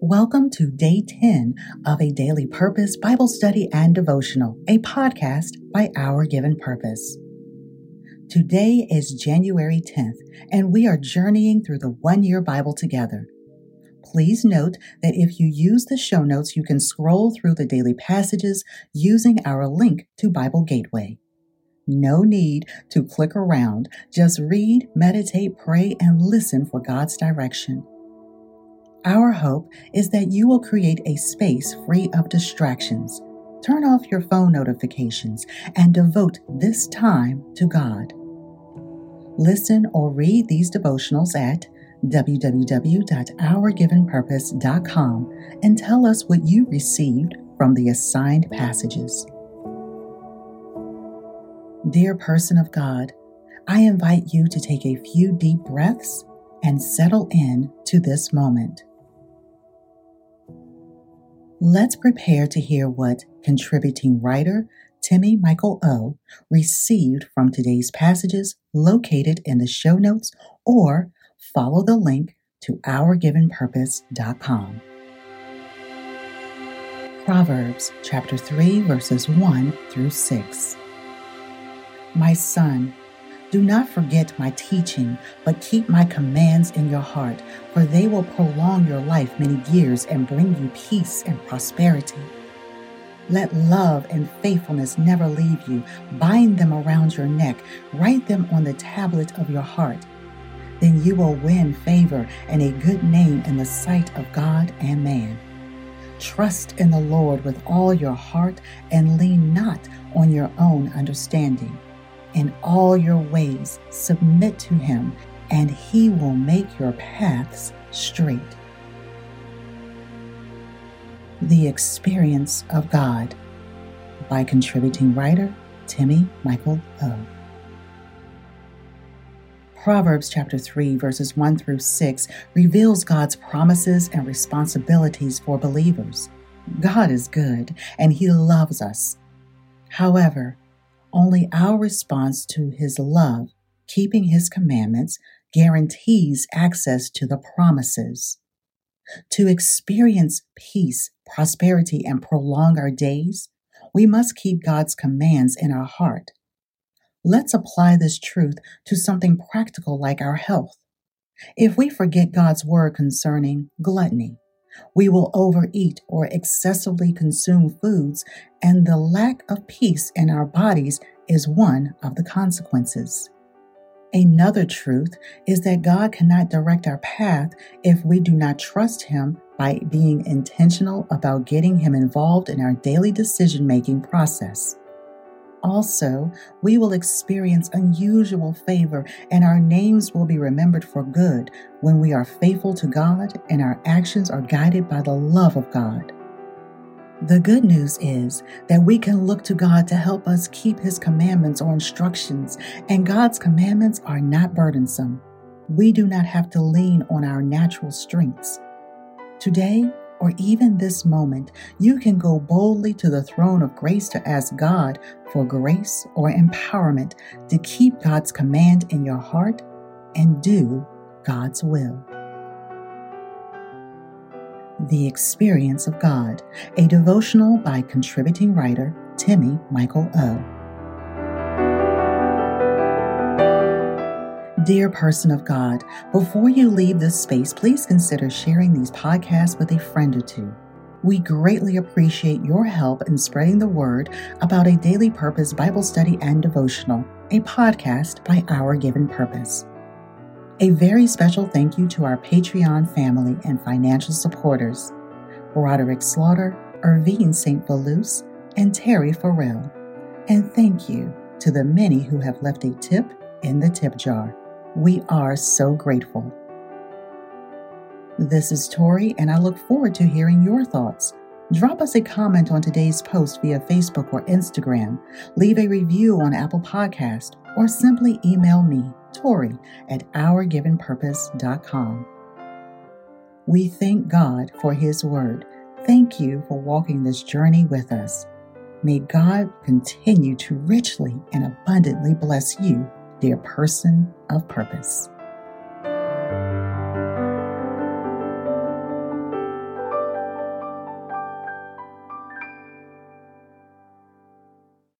Welcome to day 10 of a daily purpose Bible study and devotional, a podcast by Our Given Purpose. Today is January 10th, and we are journeying through the one year Bible together. Please note that if you use the show notes, you can scroll through the daily passages using our link to Bible Gateway. No need to click around, just read, meditate, pray, and listen for God's direction. Our hope is that you will create a space free of distractions. Turn off your phone notifications and devote this time to God. Listen or read these devotionals at www.ourgivenpurpose.com and tell us what you received from the assigned passages. Dear person of God, I invite you to take a few deep breaths and settle in to this moment. Let's prepare to hear what contributing writer Timmy Michael O received from today's passages located in the show notes or follow the link to ourgivenpurpose.com. Proverbs chapter 3 verses 1 through 6. My son, do not forget my teaching, but keep my commands in your heart, for they will prolong your life many years and bring you peace and prosperity. Let love and faithfulness never leave you. Bind them around your neck, write them on the tablet of your heart. Then you will win favor and a good name in the sight of God and man. Trust in the Lord with all your heart and lean not on your own understanding. In all your ways, submit to him, and he will make your paths straight. The Experience of God by contributing writer Timmy Michael O. Proverbs chapter 3, verses 1 through 6 reveals God's promises and responsibilities for believers. God is good and He loves us. However, only our response to His love, keeping His commandments, guarantees access to the promises. To experience peace, prosperity, and prolong our days, we must keep God's commands in our heart. Let's apply this truth to something practical like our health. If we forget God's word concerning gluttony, we will overeat or excessively consume foods, and the lack of peace in our bodies is one of the consequences. Another truth is that God cannot direct our path if we do not trust Him by being intentional about getting Him involved in our daily decision making process. Also, we will experience unusual favor and our names will be remembered for good when we are faithful to God and our actions are guided by the love of God. The good news is that we can look to God to help us keep His commandments or instructions, and God's commandments are not burdensome. We do not have to lean on our natural strengths. Today, or even this moment, you can go boldly to the throne of grace to ask God for grace or empowerment to keep God's command in your heart and do God's will. The Experience of God, a devotional by contributing writer Timmy Michael O. Dear person of God, before you leave this space, please consider sharing these podcasts with a friend or two. We greatly appreciate your help in spreading the word about a daily purpose Bible study and devotional, a podcast by Our Given Purpose. A very special thank you to our Patreon family and financial supporters Broderick Slaughter, Irvine St. Valus, and Terry Farrell. And thank you to the many who have left a tip in the tip jar. We are so grateful. This is Tori, and I look forward to hearing your thoughts. Drop us a comment on today's post via Facebook or Instagram, leave a review on Apple Podcast, or simply email me, Tori, at ourgivenpurpose.com. We thank God for His Word. Thank you for walking this journey with us. May God continue to richly and abundantly bless you, dear person of purpose.